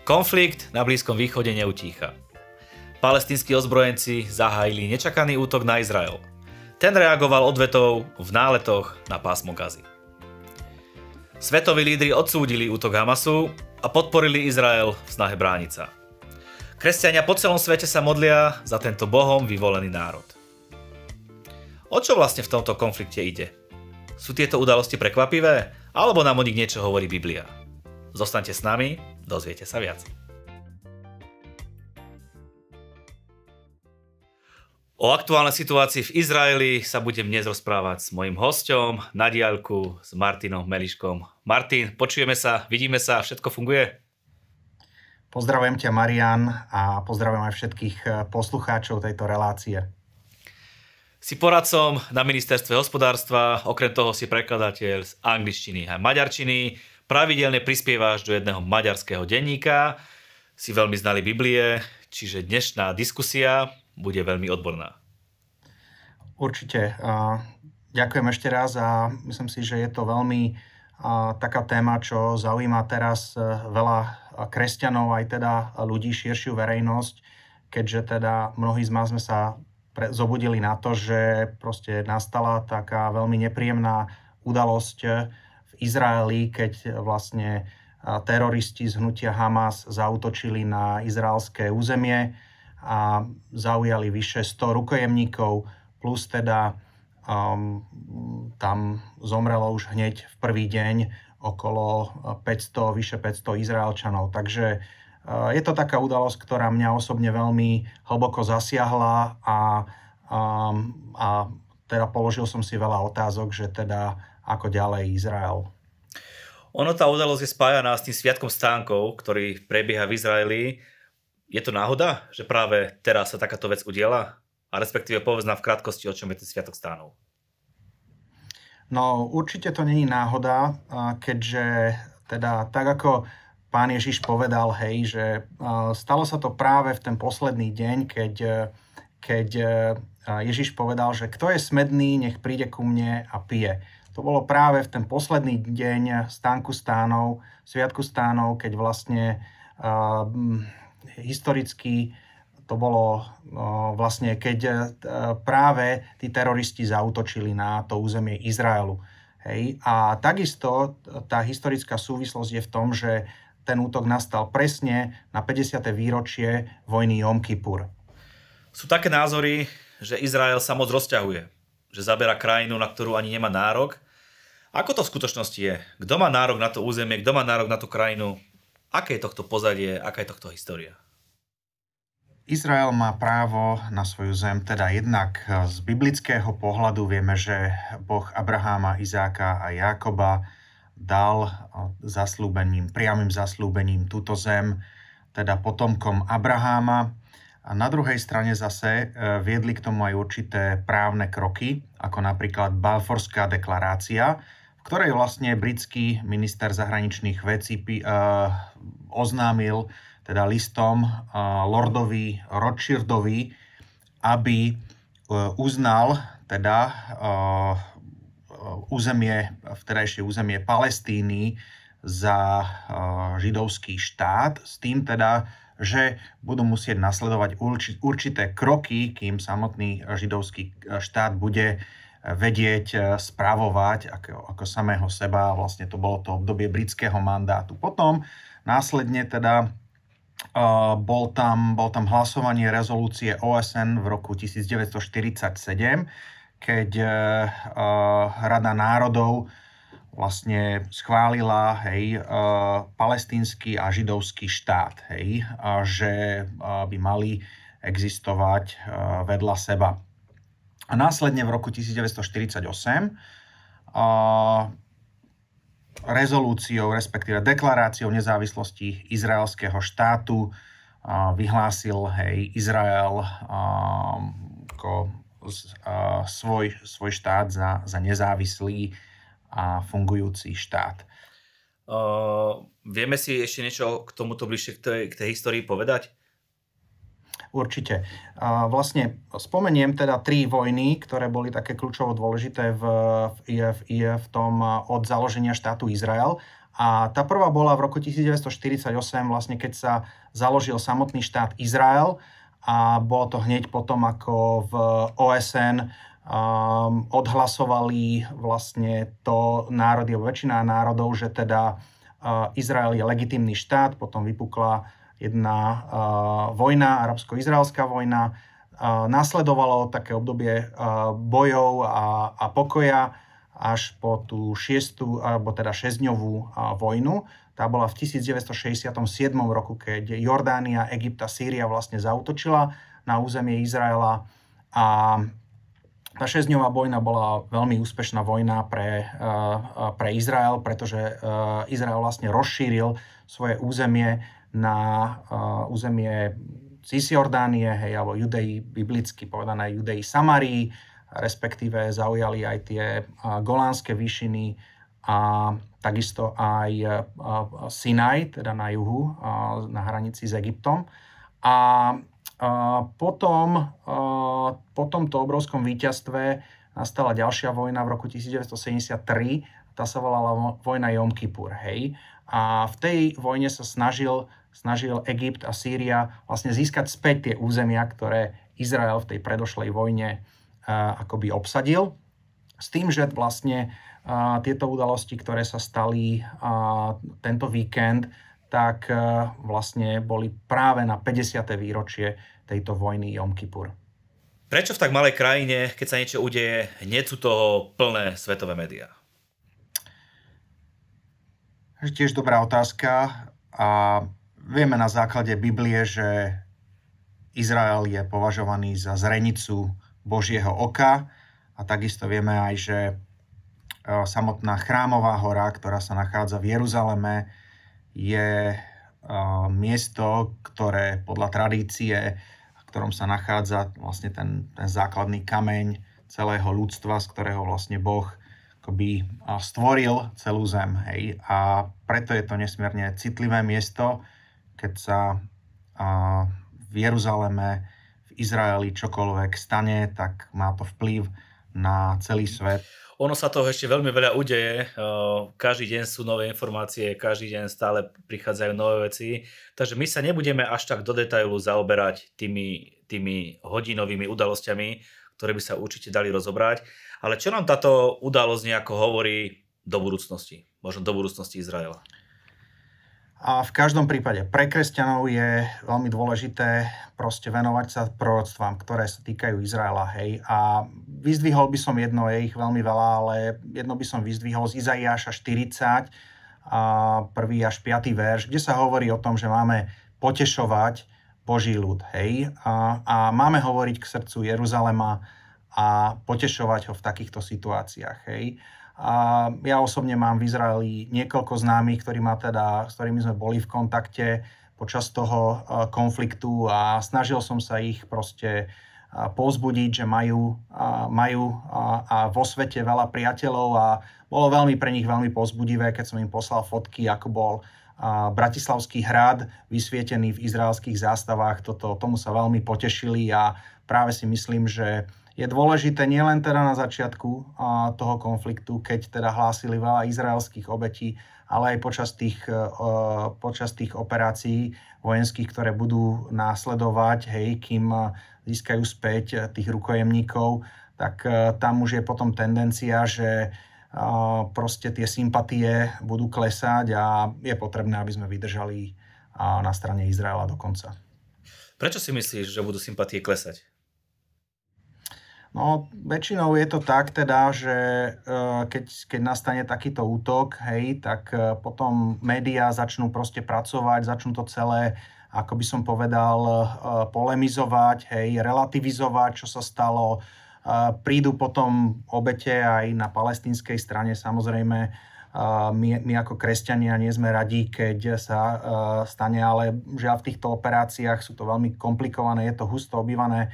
Konflikt na Blízkom východe neutícha. Palestínsky ozbrojenci zahájili nečakaný útok na Izrael. Ten reagoval odvetou v náletoch na pásmo Gazy. Svetoví lídry odsúdili útok Hamasu a podporili Izrael v snahe brániť sa. Kresťania po celom svete sa modlia za tento Bohom vyvolený národ. O čo vlastne v tomto konflikte ide? Sú tieto udalosti prekvapivé? Alebo nám o nich niečo hovorí Biblia? Zostaňte s nami, dozviete sa viac. O aktuálnej situácii v Izraeli sa budem dnes rozprávať s mojim hostom na diaľku s Martinom Meliškom. Martin, počujeme sa, vidíme sa, všetko funguje? Pozdravujem ťa Marian a pozdravujem aj všetkých eh, poslucháčov tejto relácie. Si poradcom na ministerstve hospodárstva, okrem toho si prekladateľ z angličtiny a maďarčiny, pravidelne prispievaš do jedného maďarského denníka, si veľmi znali Biblie, čiže dnešná diskusia bude veľmi odborná. Určite. Ďakujem ešte raz a myslím si, že je to veľmi taká téma, čo zaujíma teraz e, veľa kresťanov, aj teda ľudí, širšiu verejnosť, keďže teda mnohí z nás sme sa zobudili na to, že proste nastala taká veľmi nepríjemná udalosť Izraeli, keď vlastne teroristi z hnutia Hamas zautočili na izraelské územie a zaujali vyše 100 rukojemníkov, plus teda um, tam zomrelo už hneď v prvý deň okolo 500, vyše 500 Izraelčanov. Takže uh, je to taká udalosť, ktorá mňa osobne veľmi hlboko zasiahla a, um, a teda položil som si veľa otázok, že teda ako ďalej Izrael. Ono tá udalosť je spájaná s tým sviatkom stánkov, ktorý prebieha v Izraeli. Je to náhoda, že práve teraz sa takáto vec udiela? A respektíve povedz nám v krátkosti, o čom je ten sviatok stánov. No určite to není náhoda, keďže teda tak ako pán Ježiš povedal, hej, že stalo sa to práve v ten posledný deň, keď, keď Ježiš povedal, že kto je smedný, nech príde ku mne a pije. To bolo práve v ten posledný deň stánku stánov, sviatku stánov, keď vlastne uh, historicky to bolo uh, vlastne, keď uh, práve tí teroristi zautočili na to územie Izraelu. Hej. A takisto tá historická súvislosť je v tom, že ten útok nastal presne na 50. výročie vojny Jom Kippur. Sú také názory, že Izrael sa moc rozťahuje že zabera krajinu, na ktorú ani nemá nárok. Ako to v skutočnosti je? Kto má nárok na to územie, kto má nárok na tú krajinu? Aké je tohto pozadie, aká je tohto história? Izrael má právo na svoju zem, teda jednak z biblického pohľadu vieme, že Boh Abraháma, Izáka a Jákoba dal zaslúbením, priamým zaslúbením túto zem, teda potomkom Abraháma. A na druhej strane zase e, viedli k tomu aj určité právne kroky, ako napríklad Balforská deklarácia, v ktorej vlastne britský minister zahraničných vecí e, oznámil teda listom e, Lordovi Rothschildovi, aby uznal teda územie, vtedajšie územie Palestíny za židovský štát, s tým teda, že budú musieť nasledovať určité kroky, kým samotný židovský štát bude vedieť eh, správovať ako, ako samého seba. Vlastne to bolo to obdobie britského mandátu. Potom následne teda Uh, bol, tam, bol tam hlasovanie rezolúcie OSN v roku 1947, keď uh, Rada národov vlastne schválila hej, uh, palestínsky a židovský štát, hej, a že uh, by mali existovať vedľa seba. A následne v roku 1948 uh, rezolúciou, respektíve deklaráciou nezávislosti izraelského štátu uh, vyhlásil hej, Izrael ako svoj, svoj štát za, za nezávislý a fungujúci štát. Uh, vieme si ešte niečo k tomuto bližšie k tej, k tej histórii povedať? Určite. Vlastne spomeniem teda tri vojny, ktoré boli také kľúčovo dôležité v, v, v, v tom od založenia štátu Izrael. A tá prvá bola v roku 1948, vlastne keď sa založil samotný štát Izrael a bolo to hneď potom, ako v OSN um, odhlasovali vlastne to národy, väčšina národov, že teda uh, Izrael je legitimný štát, potom vypukla jedna uh, vojna, arabsko-izraelská vojna. Uh, nasledovalo také obdobie uh, bojov a, a pokoja až po tú šiestu, alebo teda šesťdňovú vojnu. Tá bola v 1967 roku, keď Jordánia, Egypt a Sýria vlastne zautočila na územie Izraela a tá šesťdňová vojna bola veľmi úspešná vojna pre, pre Izrael, pretože Izrael vlastne rozšíril svoje územie na územie Cisjordánie, hej, alebo Judei, biblicky povedané Judei Samarii, respektíve zaujali aj tie Golánske výšiny a takisto aj Sinaj, teda na juhu, uh, na hranici s Egyptom. A uh, potom, uh, po tomto obrovskom víťazstve nastala ďalšia vojna v roku 1973, tá sa volala vojna Jom Kippur, hej. A v tej vojne sa snažil snažil Egypt a Sýria vlastne získať späť tie územia, ktoré Izrael v tej predošlej vojne akoby obsadil. S tým, že vlastne tieto udalosti, ktoré sa stali tento víkend, tak vlastne boli práve na 50. výročie tejto vojny Jom Kippur. Prečo v tak malej krajine, keď sa niečo udeje, hneď sú toho plné svetové médiá? Tiež dobrá otázka. A Vieme na základe Biblie, že Izrael je považovaný za zrenicu Božieho oka a takisto vieme aj, že e, samotná chrámová hora, ktorá sa nachádza v Jeruzaleme, je miesto, ktoré podľa tradície, v ktorom sa nachádza vlastne ten, ten základný kameň celého ľudstva, z ktorého vlastne Boh akoby stvoril celú zem. Hej. A preto je to nesmierne citlivé miesto, keď sa v Jeruzaleme, v Izraeli čokoľvek stane, tak má to vplyv na celý svet. Ono sa toho ešte veľmi veľa udeje, každý deň sú nové informácie, každý deň stále prichádzajú nové veci, takže my sa nebudeme až tak do detailu zaoberať tými, tými hodinovými udalosťami, ktoré by sa určite dali rozobrať, ale čo nám táto udalosť nejako hovorí do budúcnosti, možno do budúcnosti Izraela? A v každom prípade pre kresťanov je veľmi dôležité proste venovať sa proroctvám, ktoré sa týkajú Izraela. Hej. A vyzdvihol by som jedno, je ich veľmi veľa, ale jedno by som vyzdvihol z Izaiáša 40, a prvý až 5. verš, kde sa hovorí o tom, že máme potešovať Boží ľud. Hej. A, a máme hovoriť k srdcu Jeruzalema a potešovať ho v takýchto situáciách. Hej. A ja osobne mám v Izraeli niekoľko známych, ktorí ma teda, s ktorými sme boli v kontakte počas toho e, konfliktu a snažil som sa ich proste e, povzbudiť, že majú, majú a vo svete veľa priateľov a bolo veľmi pre nich veľmi povzbudivé, keď som im poslal fotky, ako bol Bratislavský hrad vysvietený v izraelských zástavách. Toto, tomu sa veľmi potešili a práve si myslím, že je dôležité nielen teda na začiatku toho konfliktu, keď teda hlásili veľa izraelských obetí, ale aj počas tých, e, počas tých operácií vojenských, ktoré budú následovať, hej, kým získajú späť tých rukojemníkov, tak e, tam už je potom tendencia, že proste tie sympatie budú klesať a je potrebné, aby sme vydržali na strane Izraela do konca. Prečo si myslíš, že budú sympatie klesať? No, väčšinou je to tak teda, že e, keď, keď nastane takýto útok, hej, tak e, potom médiá začnú proste pracovať, začnú to celé, ako by som povedal, e, polemizovať, hej, relativizovať, čo sa stalo. Prídu potom obete aj na palestinskej strane, samozrejme, my, my ako kresťania nie sme radi, keď sa stane, ale žiaľ v týchto operáciách sú to veľmi komplikované, je to husto obývané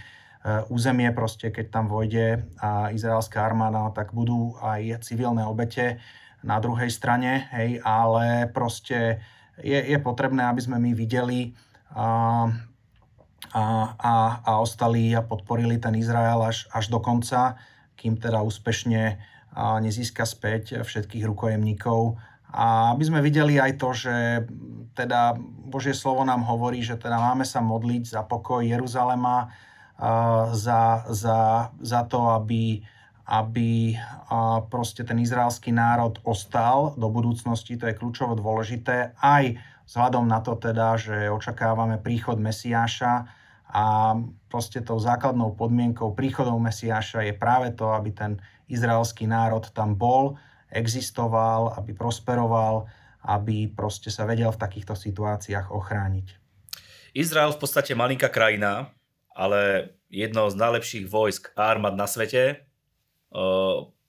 územie, proste keď tam vojde a izraelská armáda, tak budú aj civilné obete na druhej strane, hej, ale proste je, je potrebné, aby sme my videli, a, a, a, a ostali a podporili ten Izrael až, až do konca, kým teda úspešne nezíska späť všetkých rukojemníkov. A aby sme videli aj to, že teda Božie slovo nám hovorí, že teda máme sa modliť za pokoj Jeruzalema, za, za, za to, aby, aby proste ten izraelský národ ostal do budúcnosti, to je kľúčovo dôležité, aj vzhľadom na to teda, že očakávame príchod Mesiáša, a proste tou základnou podmienkou príchodov Mesiáša je práve to, aby ten izraelský národ tam bol, existoval, aby prosperoval, aby proste sa vedel v takýchto situáciách ochrániť. Izrael v podstate malinká krajina, ale jedno z najlepších vojsk a armád na svete,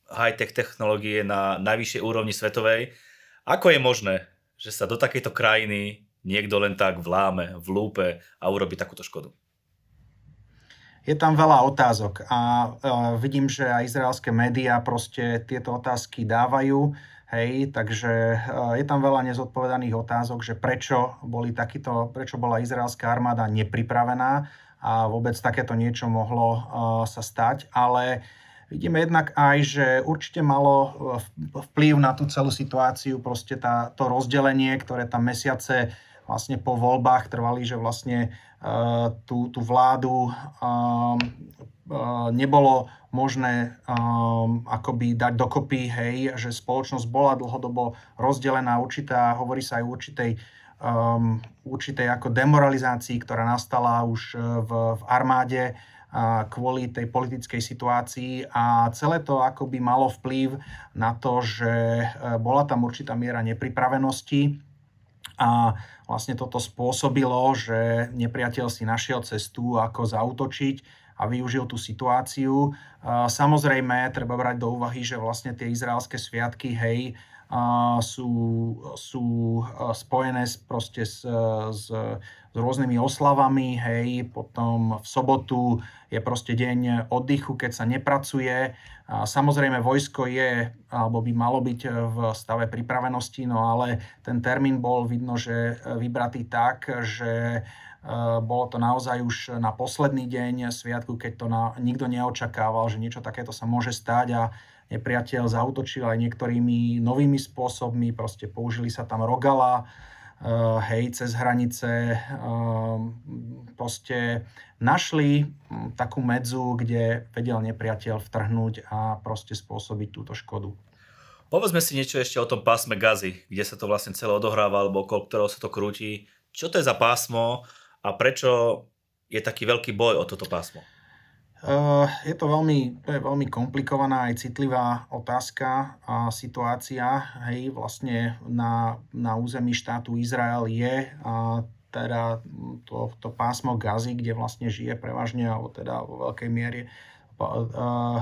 high-tech technológie na najvyššej úrovni svetovej. Ako je možné, že sa do takejto krajiny niekto len tak vláme, vlúpe a urobí takúto škodu? je tam veľa otázok a vidím, že aj izraelské médiá proste tieto otázky dávajú. Hej, takže uh, je tam veľa nezodpovedaných otázok, že prečo, boli takýto, prečo bola izraelská armáda nepripravená a vôbec takéto niečo mohlo uh, sa stať, ale vidíme jednak aj, že určite malo vplyv na tú celú situáciu, proste tá, to rozdelenie, ktoré tam mesiace vlastne po voľbách trvali, že vlastne uh, tú, tú vládu um, uh, nebolo možné um, akoby dať dokopy, hej, že spoločnosť bola dlhodobo rozdelená, určitá, hovorí sa aj o určitej, um, určitej ako demoralizácii, ktorá nastala už v, v armáde kvôli tej politickej situácii a celé to akoby malo vplyv na to, že bola tam určitá miera nepripravenosti a vlastne toto spôsobilo, že nepriateľ si našiel cestu, ako zautočiť a využil tú situáciu. Samozrejme, treba brať do úvahy, že vlastne tie izraelské sviatky, hej, sú, sú spojené proste s, s, s rôznymi oslavami, hej, potom v sobotu je proste deň oddychu, keď sa nepracuje. Samozrejme, vojsko je, alebo by malo byť v stave pripravenosti, no ale ten termín bol vidno, že vybratý tak, že bolo to naozaj už na posledný deň sviatku, keď to na, nikto neočakával, že niečo takéto sa môže stať a nepriateľ zautočil aj niektorými novými spôsobmi, proste použili sa tam rogala, uh, hej, cez hranice, uh, proste našli hm, takú medzu, kde vedel nepriateľ vtrhnúť a proste spôsobiť túto škodu. Povedzme si niečo ešte o tom pásme Gazy, kde sa to vlastne celé odohráva, alebo okolo ktorého sa to krúti. Čo to je za pásmo a prečo je taký veľký boj o toto pásmo? Eh, je to veľmi, to je veľmi komplikovaná aj citlivá otázka a situácia. Hej, vlastne na, na území štátu Izrael je a teda to, to pásmo Gazy, kde vlastne žije prevažne, alebo teda vo veľkej miere, eh,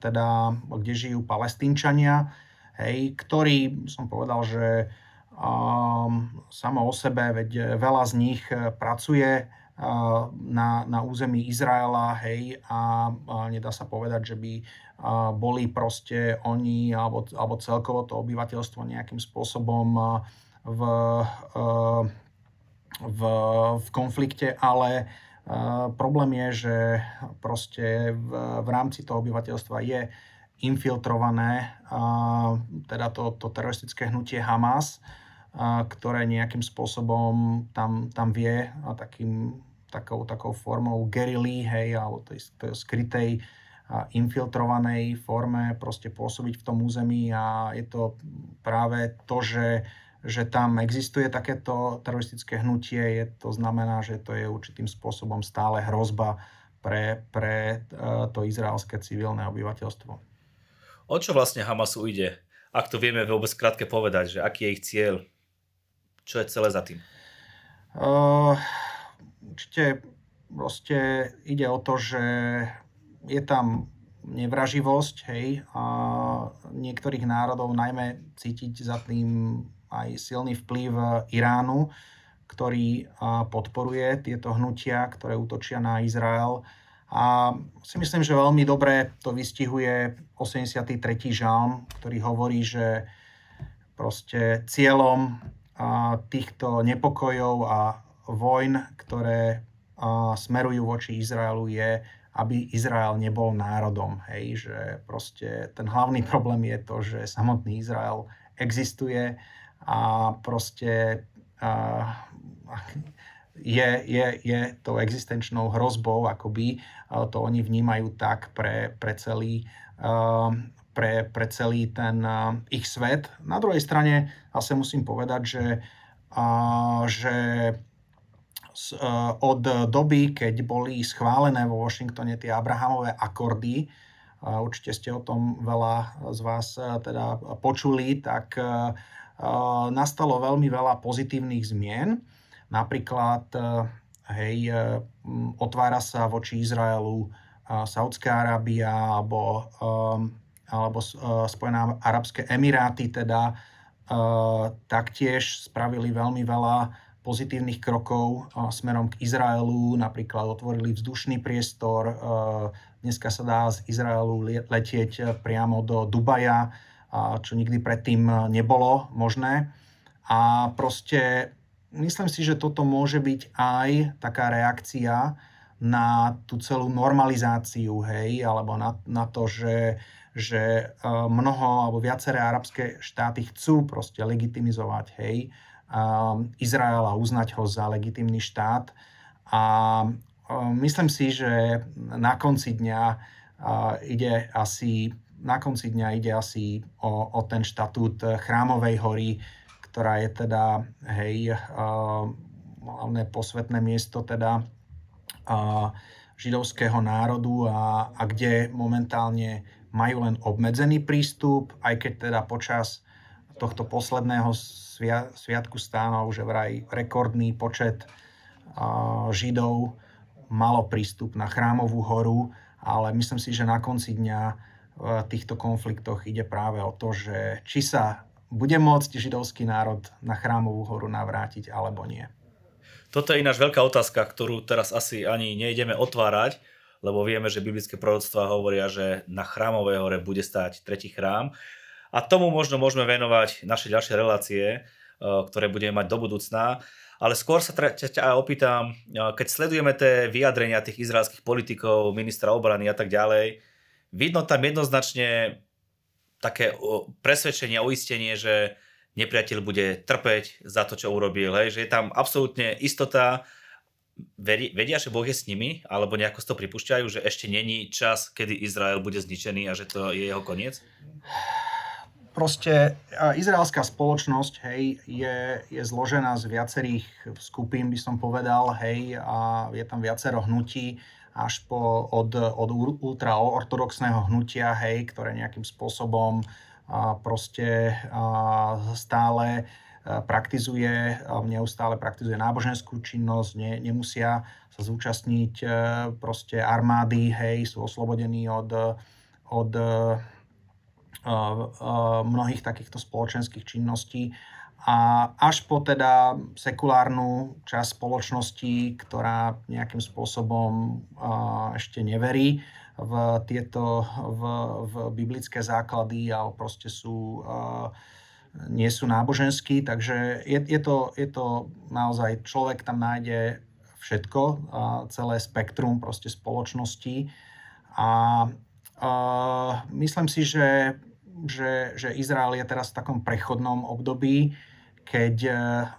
teda kde žijú palestínčania, hej, ktorí, som povedal, že um, samo o sebe, veď veľa z nich pracuje na, na území Izraela, hej, a, a nedá sa povedať, že by boli proste oni alebo, alebo celkovo to obyvateľstvo nejakým spôsobom v, v, v konflikte, ale problém je, že proste v, v rámci toho obyvateľstva je infiltrované teda to, to teroristické hnutie Hamas, ktoré nejakým spôsobom tam, tam vie a takým, takou, takou formou gerily, hej, alebo tej, tej skrytej a infiltrovanej forme proste pôsobiť v tom území a je to práve to, že, že tam existuje takéto teroristické hnutie, je, to znamená, že to je určitým spôsobom stále hrozba pre, pre to izraelské civilné obyvateľstvo. O čo vlastne Hamasu ide? Ak to vieme vôbec krátke povedať, že aký je ich cieľ? Čo je celé za tým? Uh, určite proste ide o to, že je tam nevraživosť, hej, a niektorých národov najmä cítiť za tým aj silný vplyv Iránu, ktorý podporuje tieto hnutia, ktoré útočia na Izrael. A si myslím, že veľmi dobre to vystihuje 83. žalm, ktorý hovorí, že proste cieľom týchto nepokojov a vojn, ktoré smerujú voči Izraelu, je, aby Izrael nebol národom. Hej, že proste ten hlavný problém je to, že samotný Izrael existuje a proste je, je, je tou existenčnou hrozbou, akoby to oni vnímajú tak pre, pre celý pre, pre celý ten ich svet. Na druhej strane zase musím povedať, že, že od doby, keď boli schválené vo Washingtone tie Abrahamové akordy, určite ste o tom veľa z vás teda počuli, tak nastalo veľmi veľa pozitívnych zmien. Napríklad, hej, otvára sa voči Izraelu Saudská Arábia alebo, alebo Spojené arabské emiráty teda taktiež spravili veľmi veľa pozitívnych krokov smerom k Izraelu, napríklad otvorili vzdušný priestor, dneska sa dá z Izraelu letieť priamo do Dubaja, čo nikdy predtým nebolo možné. A proste myslím si, že toto môže byť aj taká reakcia na tú celú normalizáciu, hej, alebo na, na to, že, že mnoho alebo viaceré arabské štáty chcú proste legitimizovať, hej, Izrael a uznať ho za legitimný štát. A myslím si, že na konci dňa ide asi na konci dňa ide asi o, o ten štatút Chrámovej hory, ktorá je teda, hej, hlavné posvetné miesto teda židovského národu a, a kde momentálne majú len obmedzený prístup, aj keď teda počas tohto posledného svia, sviatku stánov, že vraj rekordný počet Židov malo prístup na chrámovú horu, ale myslím si, že na konci dňa v týchto konfliktoch ide práve o to, že či sa bude môcť židovský národ na chrámovú horu navrátiť alebo nie. Toto je ináč veľká otázka, ktorú teraz asi ani nejdeme otvárať, lebo vieme, že biblické proroctvá hovoria, že na chrámovej hore bude stáť tretí chrám. A tomu možno môžeme venovať naše ďalšie relácie, e, ktoré budeme mať do budúcna. Ale skôr sa ťa opýtam, e, keď sledujeme tie vyjadrenia tých izraelských politikov, ministra obrany a tak ďalej, vidno tam jednoznačne také presvedčenie, uistenie, že nepriateľ bude trpeť za to, čo urobil. Hej? Že je tam absolútne istota, vedia, že Boh je s nimi, alebo nejako to pripúšťajú, že ešte není čas, kedy Izrael bude zničený a že to je jeho koniec? proste izraelská spoločnosť, hej, je, je zložená z viacerých skupín, by som povedal, hej, a je tam viacero hnutí, až po, od, od ultraortodoxného hnutia, hej, ktoré nejakým spôsobom a proste a stále praktizuje, neustále praktizuje náboženskú činnosť, ne, nemusia sa zúčastniť proste armády, hej, sú oslobodení od, od mnohých takýchto spoločenských činností. A až po teda sekulárnu časť spoločnosti, ktorá nejakým spôsobom ešte neverí v tieto v, v biblické základy a proste sú nie sú náboženskí, takže je, je, to, je to naozaj, človek tam nájde všetko, celé spektrum proste spoločnosti a, a myslím si, že že, že Izrael je teraz v takom prechodnom období, keď e,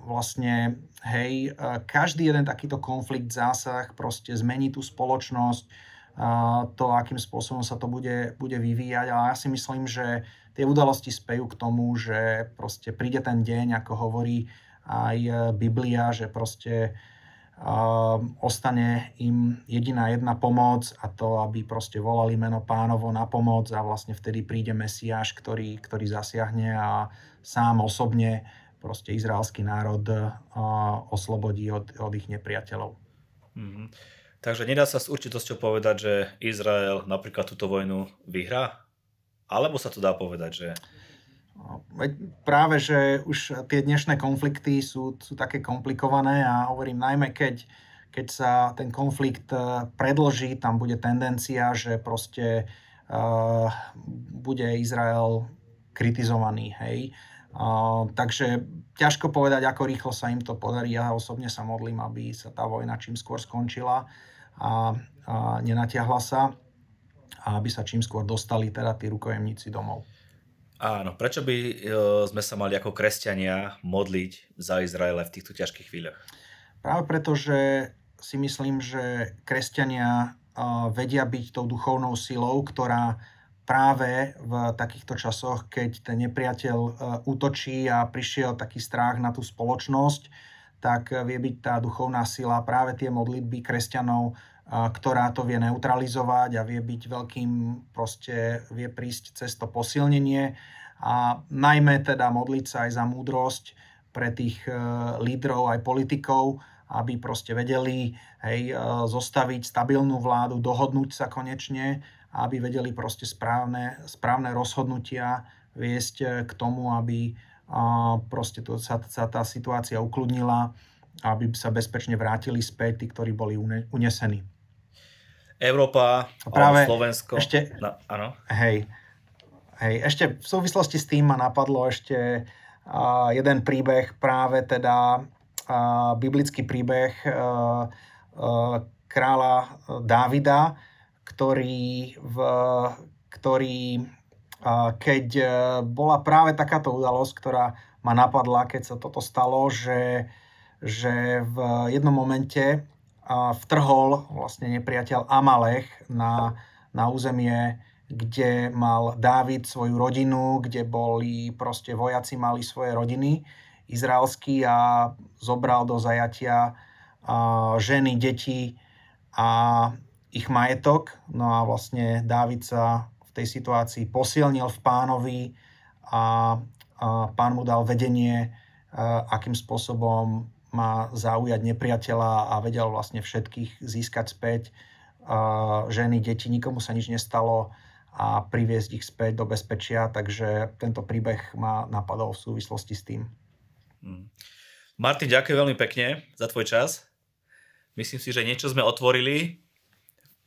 vlastne, hej, e, každý jeden takýto konflikt, zásah proste zmení tú spoločnosť, to, akým spôsobom sa to bude, bude vyvíjať. Ale ja si myslím, že tie udalosti spejú k tomu, že proste príde ten deň, ako hovorí aj e, Biblia, že proste ostane im jediná jedna pomoc a to, aby proste volali meno pánovo na pomoc a vlastne vtedy príde Mesiáš, ktorý, ktorý zasiahne a sám osobne proste izraelský národ oslobodí od, od ich nepriateľov. Mm-hmm. Takže nedá sa s určitosťou povedať, že Izrael napríklad túto vojnu vyhrá? Alebo sa to dá povedať, že Práve, že už tie dnešné konflikty sú, sú také komplikované a hovorím najmä, keď, keď sa ten konflikt e, predlží, tam bude tendencia, že proste uh, bude Izrael kritizovaný, hej. takže ťažko povedať, ako rýchlo sa im to podarí. Ja osobne sa modlím, aby sa tá vojna čím skôr skončila a, a nenatiahla sa a aby sa čím skôr dostali teda tí rukojemníci domov. Áno, prečo by e, sme sa mali ako kresťania modliť za Izraele v týchto ťažkých chvíľach? Práve preto, že si myslím, že kresťania vedia byť tou duchovnou silou, ktorá práve v takýchto časoch, keď ten nepriateľ e, útočí a prišiel taký strach na tú spoločnosť, tak vie byť tá duchovná sila práve tie modlitby kresťanov, e, ktorá to vie neutralizovať a vie byť veľkým, proste vie prísť cez to posilnenie a najmä teda modliť sa aj za múdrosť pre tých e, lídrov aj politikov, aby proste vedeli hej, zostaviť stabilnú vládu, dohodnúť sa konečne aby vedeli proste správne, správne rozhodnutia viesť eh, k tomu, aby proste to, sa, sa tá situácia ukludnila, aby sa bezpečne vrátili späť tí, ktorí boli unesení. Európa, práve Slovensko. Ešte, no, áno. Hej, hej, ešte v súvislosti s tým ma napadlo ešte uh, jeden príbeh, práve teda uh, biblický príbeh uh, uh, kráľa Dávida, ktorý, v, ktorý keď e, bola práve takáto udalosť, ktorá ma napadla, keď sa toto stalo, že, že v jednom momente vtrhol vlastne nepriateľ Amalech na, na územie, kde mal Dávid svoju rodinu, kde boli proste vojaci, mali svoje rodiny izraelský a zobral do zajatia ženy, deti a ich majetok. No a vlastne Dávid sa v tej situácii posilnil v pánovi a, a pán mu dal vedenie, akým spôsobom má zaujať nepriateľa a vedel vlastne všetkých získať späť. Ženy, deti, nikomu sa nič nestalo a priviesť ich späť do bezpečia, takže tento príbeh ma napadol v súvislosti s tým. Hmm. Martin, ďakujem veľmi pekne za tvoj čas. Myslím si, že niečo sme otvorili,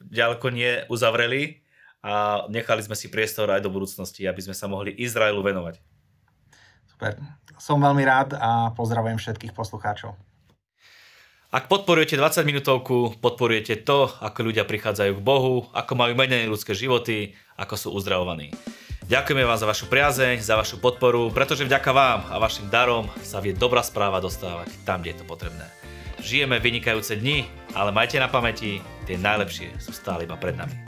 ďaleko nie uzavreli a nechali sme si priestor aj do budúcnosti, aby sme sa mohli Izraelu venovať. Super. Som veľmi rád a pozdravujem všetkých poslucháčov. Ak podporujete 20 minútovku, podporujete to, ako ľudia prichádzajú k Bohu, ako majú menej ľudské životy, ako sú uzdravovaní. Ďakujeme vám za vašu priazeň, za vašu podporu, pretože vďaka vám a vašim darom sa vie dobrá správa dostávať tam, kde je to potrebné. Žijeme vynikajúce dni, ale majte na pamäti, tie najlepšie sú stále iba pred nami.